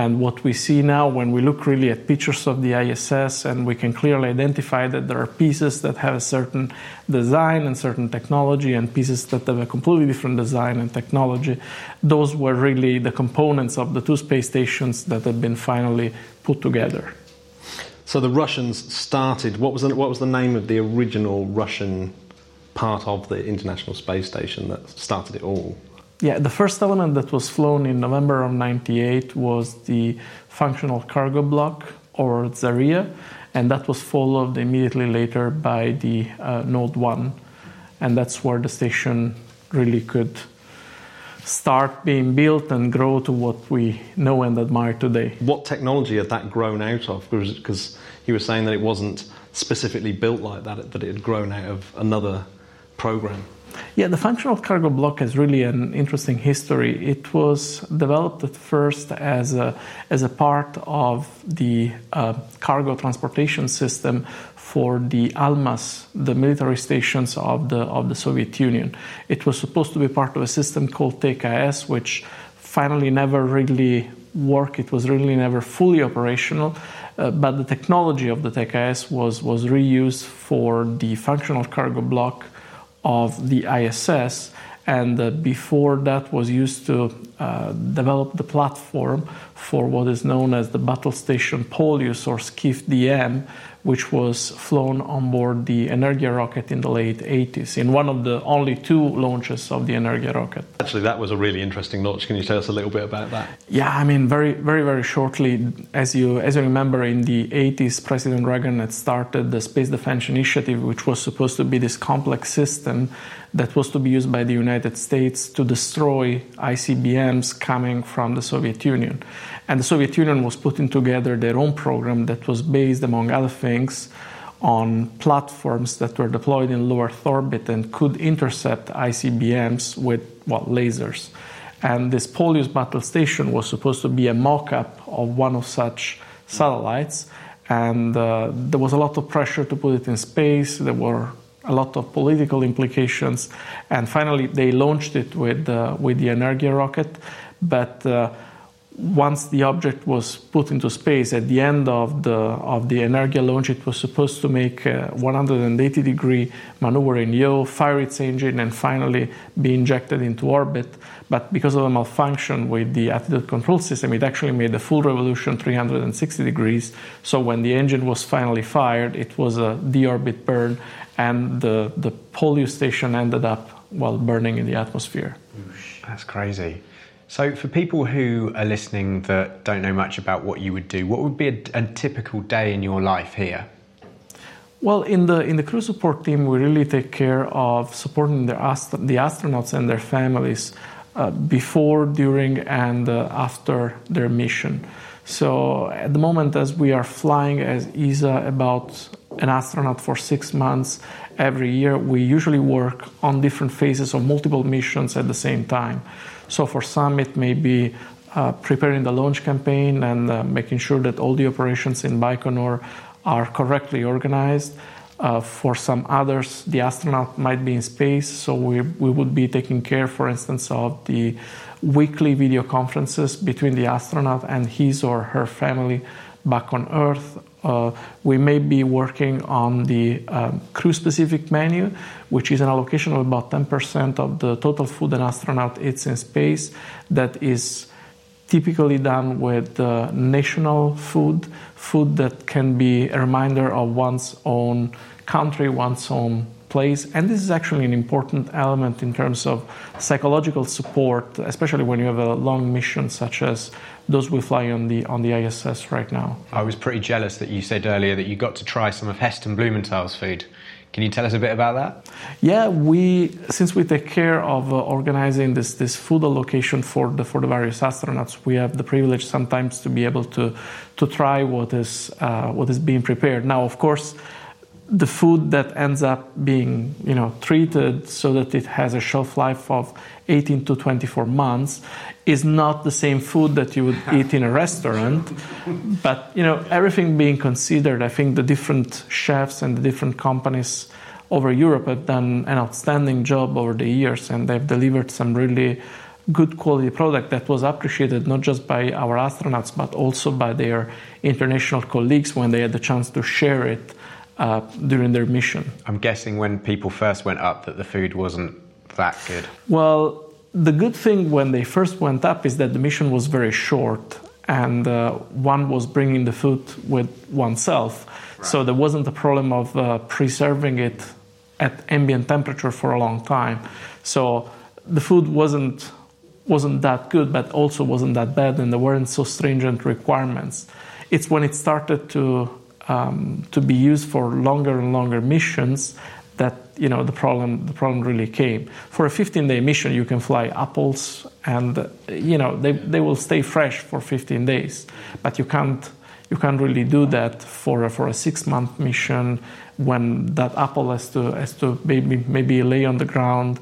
And what we see now when we look really at pictures of the ISS, and we can clearly identify that there are pieces that have a certain design and certain technology, and pieces that have a completely different design and technology. Those were really the components of the two space stations that had been finally put together. So the Russians started. What was the, what was the name of the original Russian part of the International Space Station that started it all? Yeah, the first element that was flown in November of 98 was the functional cargo block or Zarya, and that was followed immediately later by the uh, Node 1. And that's where the station really could start being built and grow to what we know and admire today. What technology had that grown out of? Because he was saying that it wasn't specifically built like that, that it had grown out of another program. Yeah, the functional cargo block has really an interesting history. It was developed at first as a, as a part of the uh, cargo transportation system for the Almaz, the military stations of the, of the Soviet Union. It was supposed to be part of a system called TKS, which finally never really worked. It was really never fully operational. Uh, but the technology of the TKS was, was reused for the functional cargo block of the ISS, and uh, before that was used to uh, develop the platform for what is known as the Battle Station Polyus or Skif DM, which was flown on board the Energia rocket in the late 80s, in one of the only two launches of the Energia rocket. Actually, that was a really interesting launch. Can you tell us a little bit about that? Yeah, I mean, very, very, very shortly, as you as you remember, in the 80s, President Reagan had started the Space Defense Initiative, which was supposed to be this complex system that was to be used by the United States to destroy ICBMs coming from the Soviet Union. And the Soviet Union was putting together their own program that was based, among other things, on platforms that were deployed in low Earth orbit and could intercept ICBMs with well, lasers. And this Polyus battle station was supposed to be a mock up of one of such satellites. And uh, there was a lot of pressure to put it in space. There were a lot of political implications. And finally, they launched it with, uh, with the Energia rocket. But uh, once the object was put into space at the end of the of the Energia launch, it was supposed to make a 180 degree maneuver in yaw, fire its engine, and finally be injected into orbit. But because of a malfunction with the attitude control system, it actually made a full revolution 360 degrees. So when the engine was finally fired, it was a deorbit burn, and the the Polyus station ended up while burning in the atmosphere. That's crazy. So, for people who are listening that don't know much about what you would do, what would be a, a, typical day in your life here? Well, in the in the crew support team, we really take care of supporting the, ast- the astronauts and their families uh, before, during, and uh, after their mission. So, at the moment, as we are flying as ESA about an astronaut for six months every year. We usually work on different phases of multiple missions at the same time. So for some, it may be uh, preparing the launch campaign and uh, making sure that all the operations in Baikonur are correctly organized. Uh, for some others, the astronaut might be in space, so we, we would be taking care, for instance, of the weekly video conferences between the astronaut and his or her family back on Earth. Uh, we may be working on the um, crew specific menu, which is an allocation of about 10% of the total food an astronaut eats in space that is typically done with uh, national food, food that can be a reminder of one's own country, one's own place. And this is actually an important element in terms of psychological support, especially when you have a long mission such as those we fly on the on the ISS right now. I was pretty jealous that you said earlier that you got to try some of Heston Blumenthal's food. Can you tell us a bit about that? Yeah, we since we take care of uh, organizing this this food allocation for the for the various astronauts, we have the privilege sometimes to be able to to try what is uh, what is being prepared. Now, of course, the food that ends up being you know treated so that it has a shelf life of 18 to 24 months is not the same food that you would eat in a restaurant. But you know everything being considered i think the different chefs and the different companies over europe have done an outstanding job over the years and they've delivered some really good quality product that was appreciated not just by our astronauts but also by their international colleagues when they had the chance to share it uh, during their mission. I'm guessing when people first went up that the food wasn't that good. Well, the good thing when they first went up is that the mission was very short and uh, one was bringing the food with oneself. Right. So there wasn't a problem of uh, preserving it at ambient temperature for a long time. So the food wasn't wasn't that good, but also wasn't that bad, and there weren't so stringent requirements. It's when it started to um, to be used for longer and longer missions that you know the problem the problem really came for a 15 day mission you can fly apples and you know they, they will stay fresh for 15 days but you can't you can't really do that for a, for a six month mission when that apple has to has to maybe maybe lay on the ground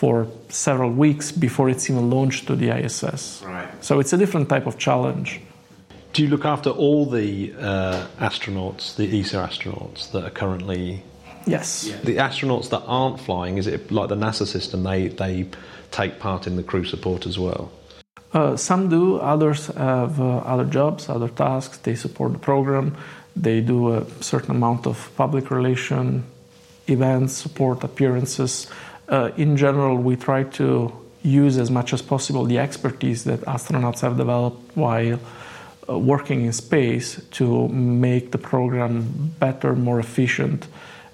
for several weeks before it's even launched to the ISS. Right. So it's a different type of challenge. Do you look after all the uh, astronauts, the ESA astronauts that are currently? Yes. Yeah. The astronauts that aren't flying, is it like the NASA system? They they take part in the crew support as well. Uh, some do. Others have uh, other jobs, other tasks. They support the program. They do a certain amount of public relation events, support appearances. Uh, in general, we try to use as much as possible the expertise that astronauts have developed while uh, working in space to make the program better, more efficient,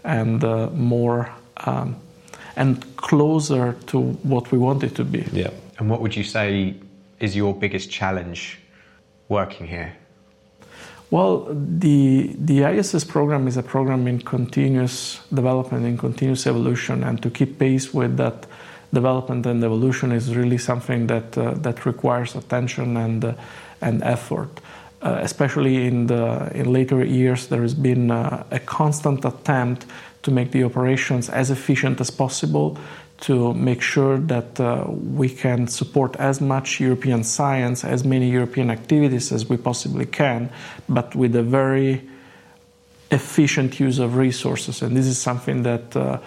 and uh, more um, and closer to what we want it to be. Yeah. And what would you say is your biggest challenge working here? Well, the the ISS program is a program in continuous development, in continuous evolution, and to keep pace with that development and evolution is really something that uh, that requires attention and uh, and effort. Uh, especially in the in later years, there has been uh, a constant attempt to make the operations as efficient as possible, to make sure that uh, we can support as much European science, as many European activities as we possibly can, but with a very efficient use of resources. And this is something that uh,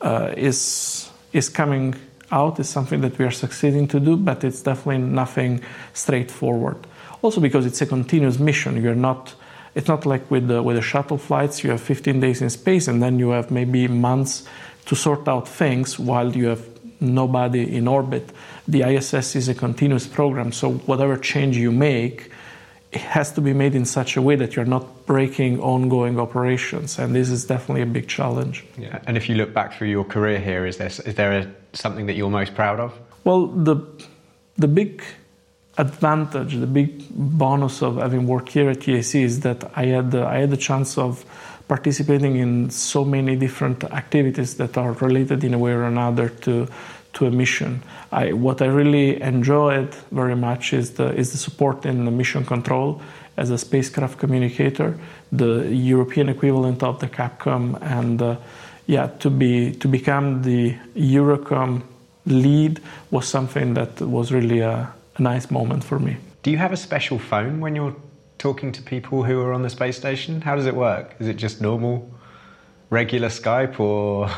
uh, is is coming out. Is something that we are succeeding to do, but it's definitely nothing straightforward. Also because it's a continuous mission. You're not it's not like with the, with the shuttle flights, you have 15 days in space and then you have maybe months to sort out things while you have nobody in orbit. The ISS is a continuous program, so whatever change you make, it has to be made in such a way that you're not breaking ongoing operations, and this is definitely a big challenge. Yeah. And if you look back through your career here, is there is there a, something that you're most proud of? Well, the the big advantage, the big bonus of having worked here at EAC is that I had the, I had the chance of participating in so many different activities that are related in a way or another to to a mission. I, what I really enjoyed very much is the is the support in the mission control as a spacecraft communicator the European equivalent of the Capcom, and uh, yeah, to be to become the Eurocom lead was something that was really a, a nice moment for me. Do you have a special phone when you're talking to people who are on the space station? How does it work? Is it just normal? regular Skype or?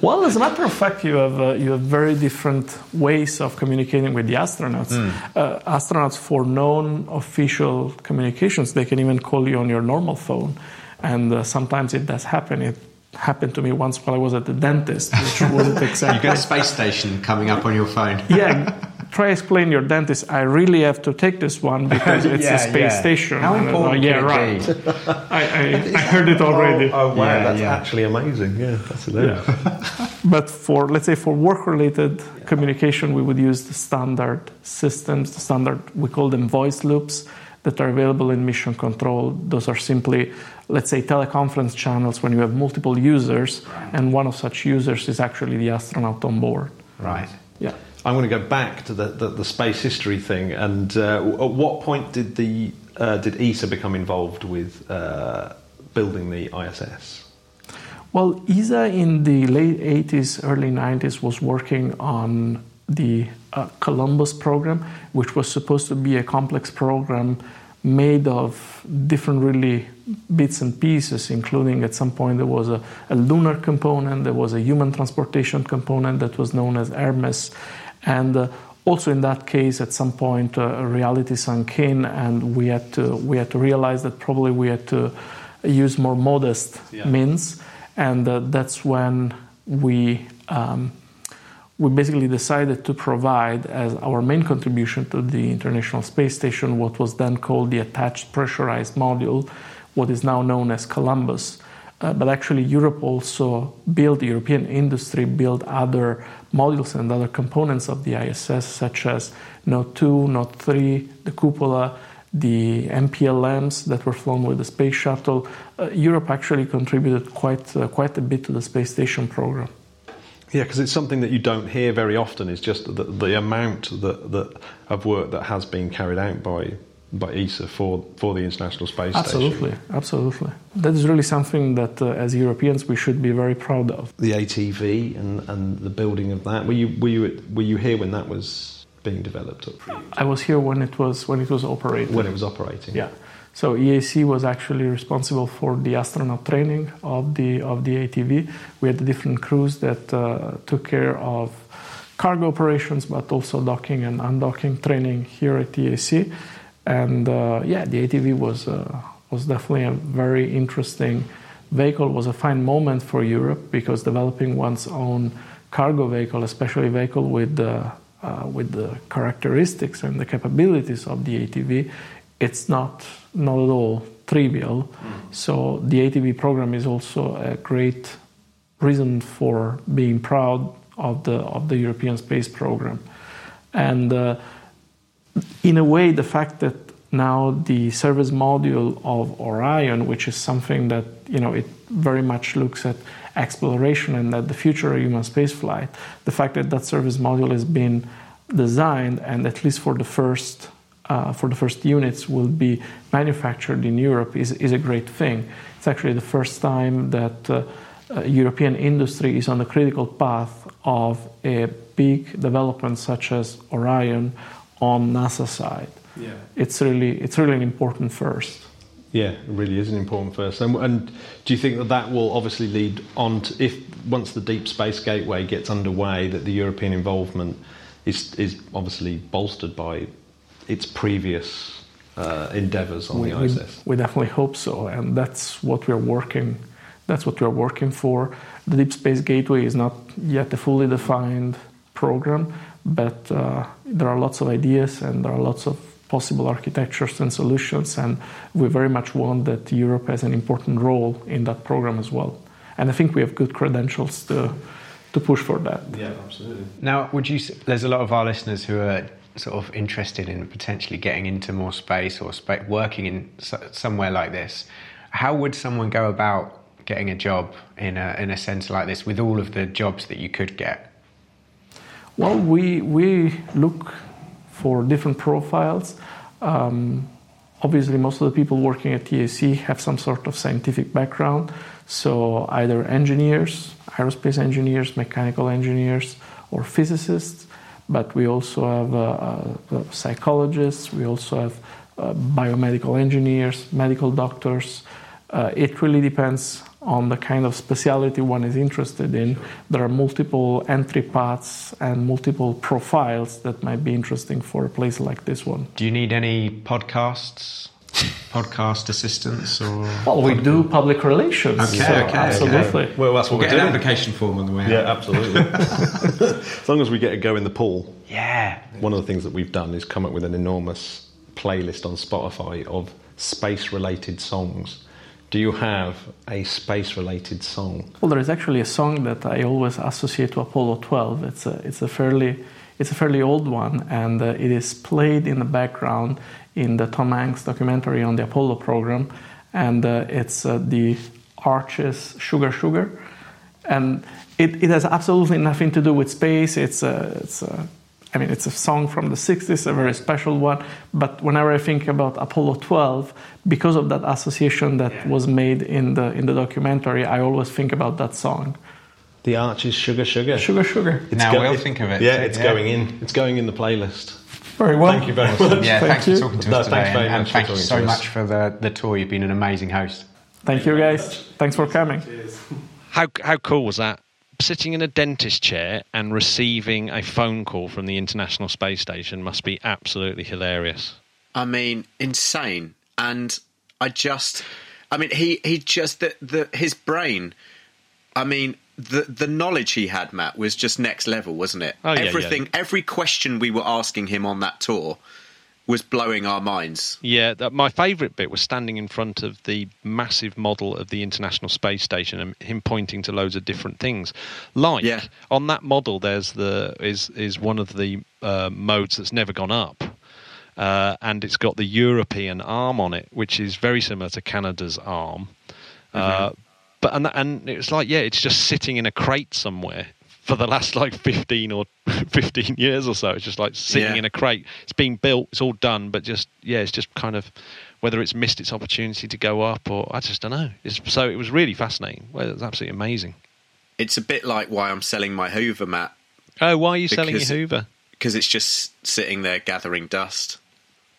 well, as a matter of fact, you have uh, you have very different ways of communicating with the astronauts. Mm. Uh, astronauts, for non-official communications, they can even call you on your normal phone, and uh, sometimes it does happen. It happened to me once while I was at the dentist, which wasn't exactly. you got a space station coming up on your phone. yeah, try explain your dentist. I really have to take this one because it's yeah, a space yeah. station. How important? yeah, right. I, I, I, heard it oh, already. Oh, oh wow, yeah, that's actually amazing. Yeah, that's hilarious. but for let's say for work-related communication, we would use the standard systems, the standard we call them voice loops that are available in mission control. Those are simply, let's say, teleconference channels when you have multiple users, and one of such users is actually the astronaut on board. Right. Yeah. I'm going to go back to the, the, the space history thing. And uh, at what point did the uh, did ESA become involved with uh, building the ISS? Well, ESA in the late 80s, early 90s was working on the uh, Columbus program, which was supposed to be a complex program made of different really bits and pieces, including at some point there was a, a lunar component, there was a human transportation component that was known as Hermes, and uh, also in that case, at some point, uh, reality sunk in, and we had to we had to realize that probably we had to use more modest yeah. means, and uh, that's when we. Um, we basically decided to provide as our main contribution to the International Space Station what was then called the Attached Pressurized Module, what is now known as Columbus. Uh, but actually, Europe also built, European industry built other modules and other components of the ISS, such as Node 2, Node 3, the cupola, the MPLMs that were flown with the space shuttle. Uh, Europe actually contributed quite, uh, quite a bit to the space station program. Yeah, because it's something that you don't hear very often. Is just the, the amount that, that of work that has been carried out by by ESA for, for the International Space absolutely, Station. Absolutely, absolutely. That is really something that, uh, as Europeans, we should be very proud of. The ATV and, and the building of that. Were you were you were you here when that was being developed? I was here when it was when it was operating. When it was operating. Yeah. So EAC was actually responsible for the astronaut training of the of the ATV. We had different crews that uh, took care of cargo operations, but also docking and undocking training here at EAC. And uh, yeah, the ATV was uh, was definitely a very interesting vehicle. It was a fine moment for Europe because developing one's own cargo vehicle, especially vehicle with the uh, with the characteristics and the capabilities of the ATV, it's not not at all trivial. Mm. So the ATV program is also a great reason for being proud of the of the European space program, and uh, in a way, the fact that now the service module of Orion, which is something that you know it very much looks at exploration and at the future of human spaceflight, the fact that that service module has been designed and at least for the first uh, for the first units will be manufactured in Europe is, is a great thing. It's actually the first time that uh, uh, European industry is on the critical path of a big development such as Orion on NASA side. Yeah. It's really it's really an important first. Yeah, it really is an important first. And, and do you think that that will obviously lead on to if once the Deep Space Gateway gets underway, that the European involvement is is obviously bolstered by its previous uh, endeavours on we, the ISS? We, we definitely hope so, and that's what we're working. That's what we're working for. The Deep Space Gateway is not yet a fully defined program, but uh, there are lots of ideas and there are lots of possible architectures and solutions, and we very much want that Europe has an important role in that program as well. And I think we have good credentials to to push for that. Yeah, absolutely. Now, would you? There's a lot of our listeners who are sort of interested in potentially getting into more space or spa- working in somewhere like this. How would someone go about getting a job in a in a centre like this with all of the jobs that you could get? Well, we we look for different profiles. Um, obviously, most of the people working at EAC have some sort of scientific background. So, either engineers, aerospace engineers, mechanical engineers, or physicists. But we also have uh, uh, psychologists, we also have uh, biomedical engineers, medical doctors. Uh, it really depends on the kind of specialty one is interested in. There are multiple entry paths and multiple profiles that might be interesting for a place like this one. Do you need any podcasts? podcast assistance or well we do public relations okay, so okay absolutely okay. well that's what we'll we're doing. an application form on the way yeah absolutely as long as we get a go in the pool yeah one of the things that we've done is come up with an enormous playlist on spotify of space related songs do you have a space related song? Well there is actually a song that i always associate to apollo 12 it's a it's a fairly it's a fairly old one and uh, it is played in the background in the Tom Hanks documentary on the Apollo program, and uh, it's uh, the Archies Sugar Sugar, and it, it has absolutely nothing to do with space. It's a, it's a, I mean, it's a song from the 60s, a very special one. But whenever I think about Apollo 12, because of that association that yeah. was made in the in the documentary, I always think about that song. The Archies Sugar Sugar. Sugar Sugar. It's now go- we'll think of it. Yeah, it's yeah. going in. It's going in the playlist. Very well. Thank you very much. Yeah, Thank thanks you. for talking to No, us today. very and, and much thank you so much for the, the tour. You've been an amazing host. Thank you, guys. Thanks for coming. How how cool was that? Sitting in a dentist chair and receiving a phone call from the International Space Station must be absolutely hilarious. I mean, insane. And I just, I mean, he he just the, the his brain. I mean, the the knowledge he had, Matt, was just next level, wasn't it? Oh, yeah, Everything, yeah. every question we were asking him on that tour was blowing our minds. Yeah, that, my favourite bit was standing in front of the massive model of the International Space Station and him pointing to loads of different things. Like Yeah. on that model, there's the is is one of the uh, modes that's never gone up. Uh, and it's got the European arm on it, which is very similar to Canada's arm. Uh, but and and it's like yeah, it's just sitting in a crate somewhere for the last like fifteen or fifteen years or so. It's just like sitting Yeah. in a crate. It's been built, it's all done, but just yeah, it's just kind of whether it's missed its opportunity to go up or I just don't know. It's, so it was really fascinating. Well, it was absolutely amazing. It's a bit like why I'm selling my Hoover, Matt. Oh, why are you selling your Hoover? because it's just sitting there gathering dust.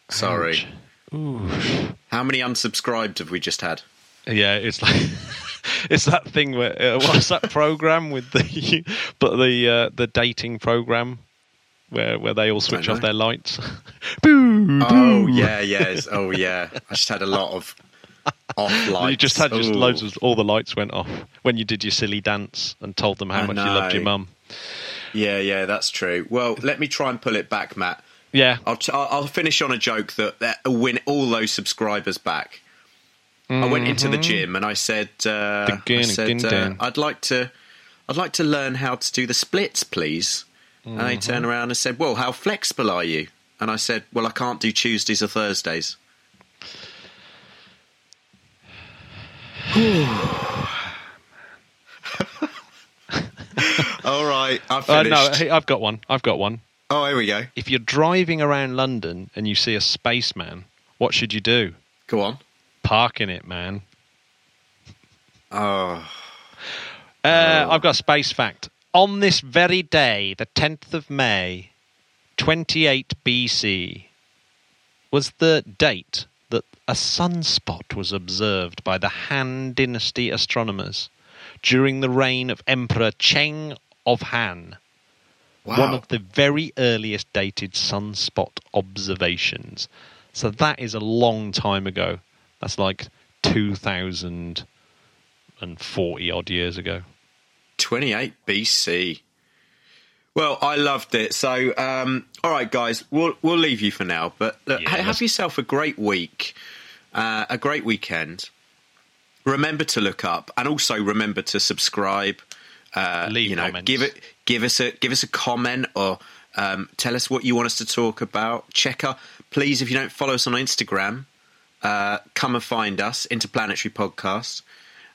Sorry. How many unsubscribed have we just had? Yeah, it's like it's that thing where uh, what's that program with the but the uh, the dating program where where they all switch off their lights. Boo! Oh yeah, yes. Oh yeah. I just had a lot of off lights. You just had just Ooh. loads of all the lights went off when you did your silly dance and told them how I much you loved your know. mum. Yeah, yeah, that's true. Well, let me try and pull it back, Matt. Yeah, I'll, t- I'll I'll finish on a joke that, that will win all those subscribers back. I went into the gym and I said, uh, I said uh, I'd like to, I'd like to learn how to do the splits, please. And they turned around and said, Well, how flexible are you? And I said, Well, I can't do Tuesdays or Thursdays. All right, I've uh, no, hey, I've got one. I've got one. oh, here we go. If you're driving around London and you see a spaceman, what should you do? Go on. Park in it, man. Oh, Uh, I've got a space fact. On this very day, the 10th of May, 28 BC, was the date that a sunspot was observed by the Han Dynasty astronomers during the reign of Emperor Cheng of Han. wow. One of the very earliest dated sunspot observations. So that is a long time ago. That's like 2040 odd years ago. 28 BC. Well, I loved it. So, um, all right, guys, we'll we'll leave you for now. But look, Yeah, have yourself a great week, uh, a great weekend. Remember to look up, and also remember to subscribe. Uh, Leave you know, comments. give it, give us a give us a comment or um, tell us what you want us to talk about. Check out, please, if you don't follow us on Instagram, uh, come and find us, Interplanetary Podcast,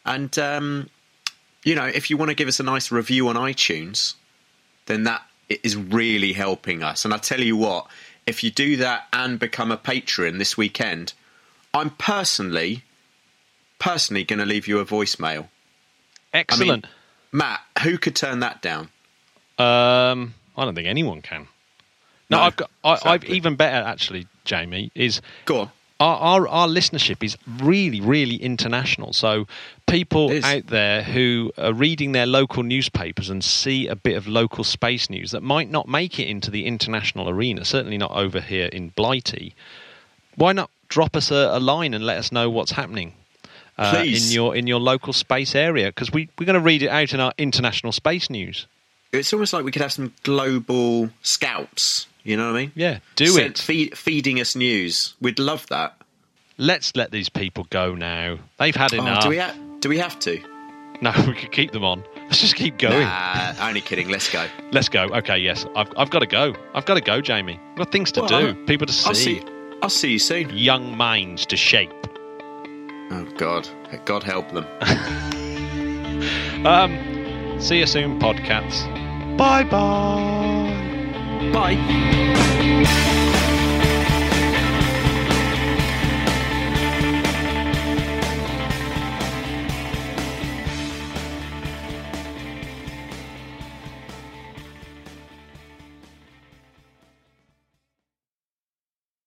and um, you know, if you want to give us a nice review on iTunes, then that is really helping us. And I tell you what, if you do that and become a patron this weekend, I'm personally, personally going to leave you a voicemail. Excellent. Matt, who could turn that down? um, I don't think anyone can. No, No, I've got. I, I've exactly. even better actually, Jamie. Is Go on. Our, our our listenership is really really international. So people out there who are reading their local newspapers and see a bit of local space news that might not make it into the international arena certainly not over here in blighty why not drop us a, a line and let us know what's happening uh, in your in your local space area? Because we, we're going to read it out in our international space news. It's almost like we could have some global scouts. You know what I mean? yeah do it Feed, feeding us news. We'd love that. let's let these people go now they've had Oh, enough do we ha- do we have to? no we could keep them on let's just keep going Nah, only kidding. Let's go. Let's go. Okay, yes. I've, I've got to go. I've got to go, Jamie. I've got things to Well, do, I'll- people to see, I'll see. I'll see you soon. young minds to shape. Oh God, God help them. Um, see you soon, podcasts. Bye bye. Bye.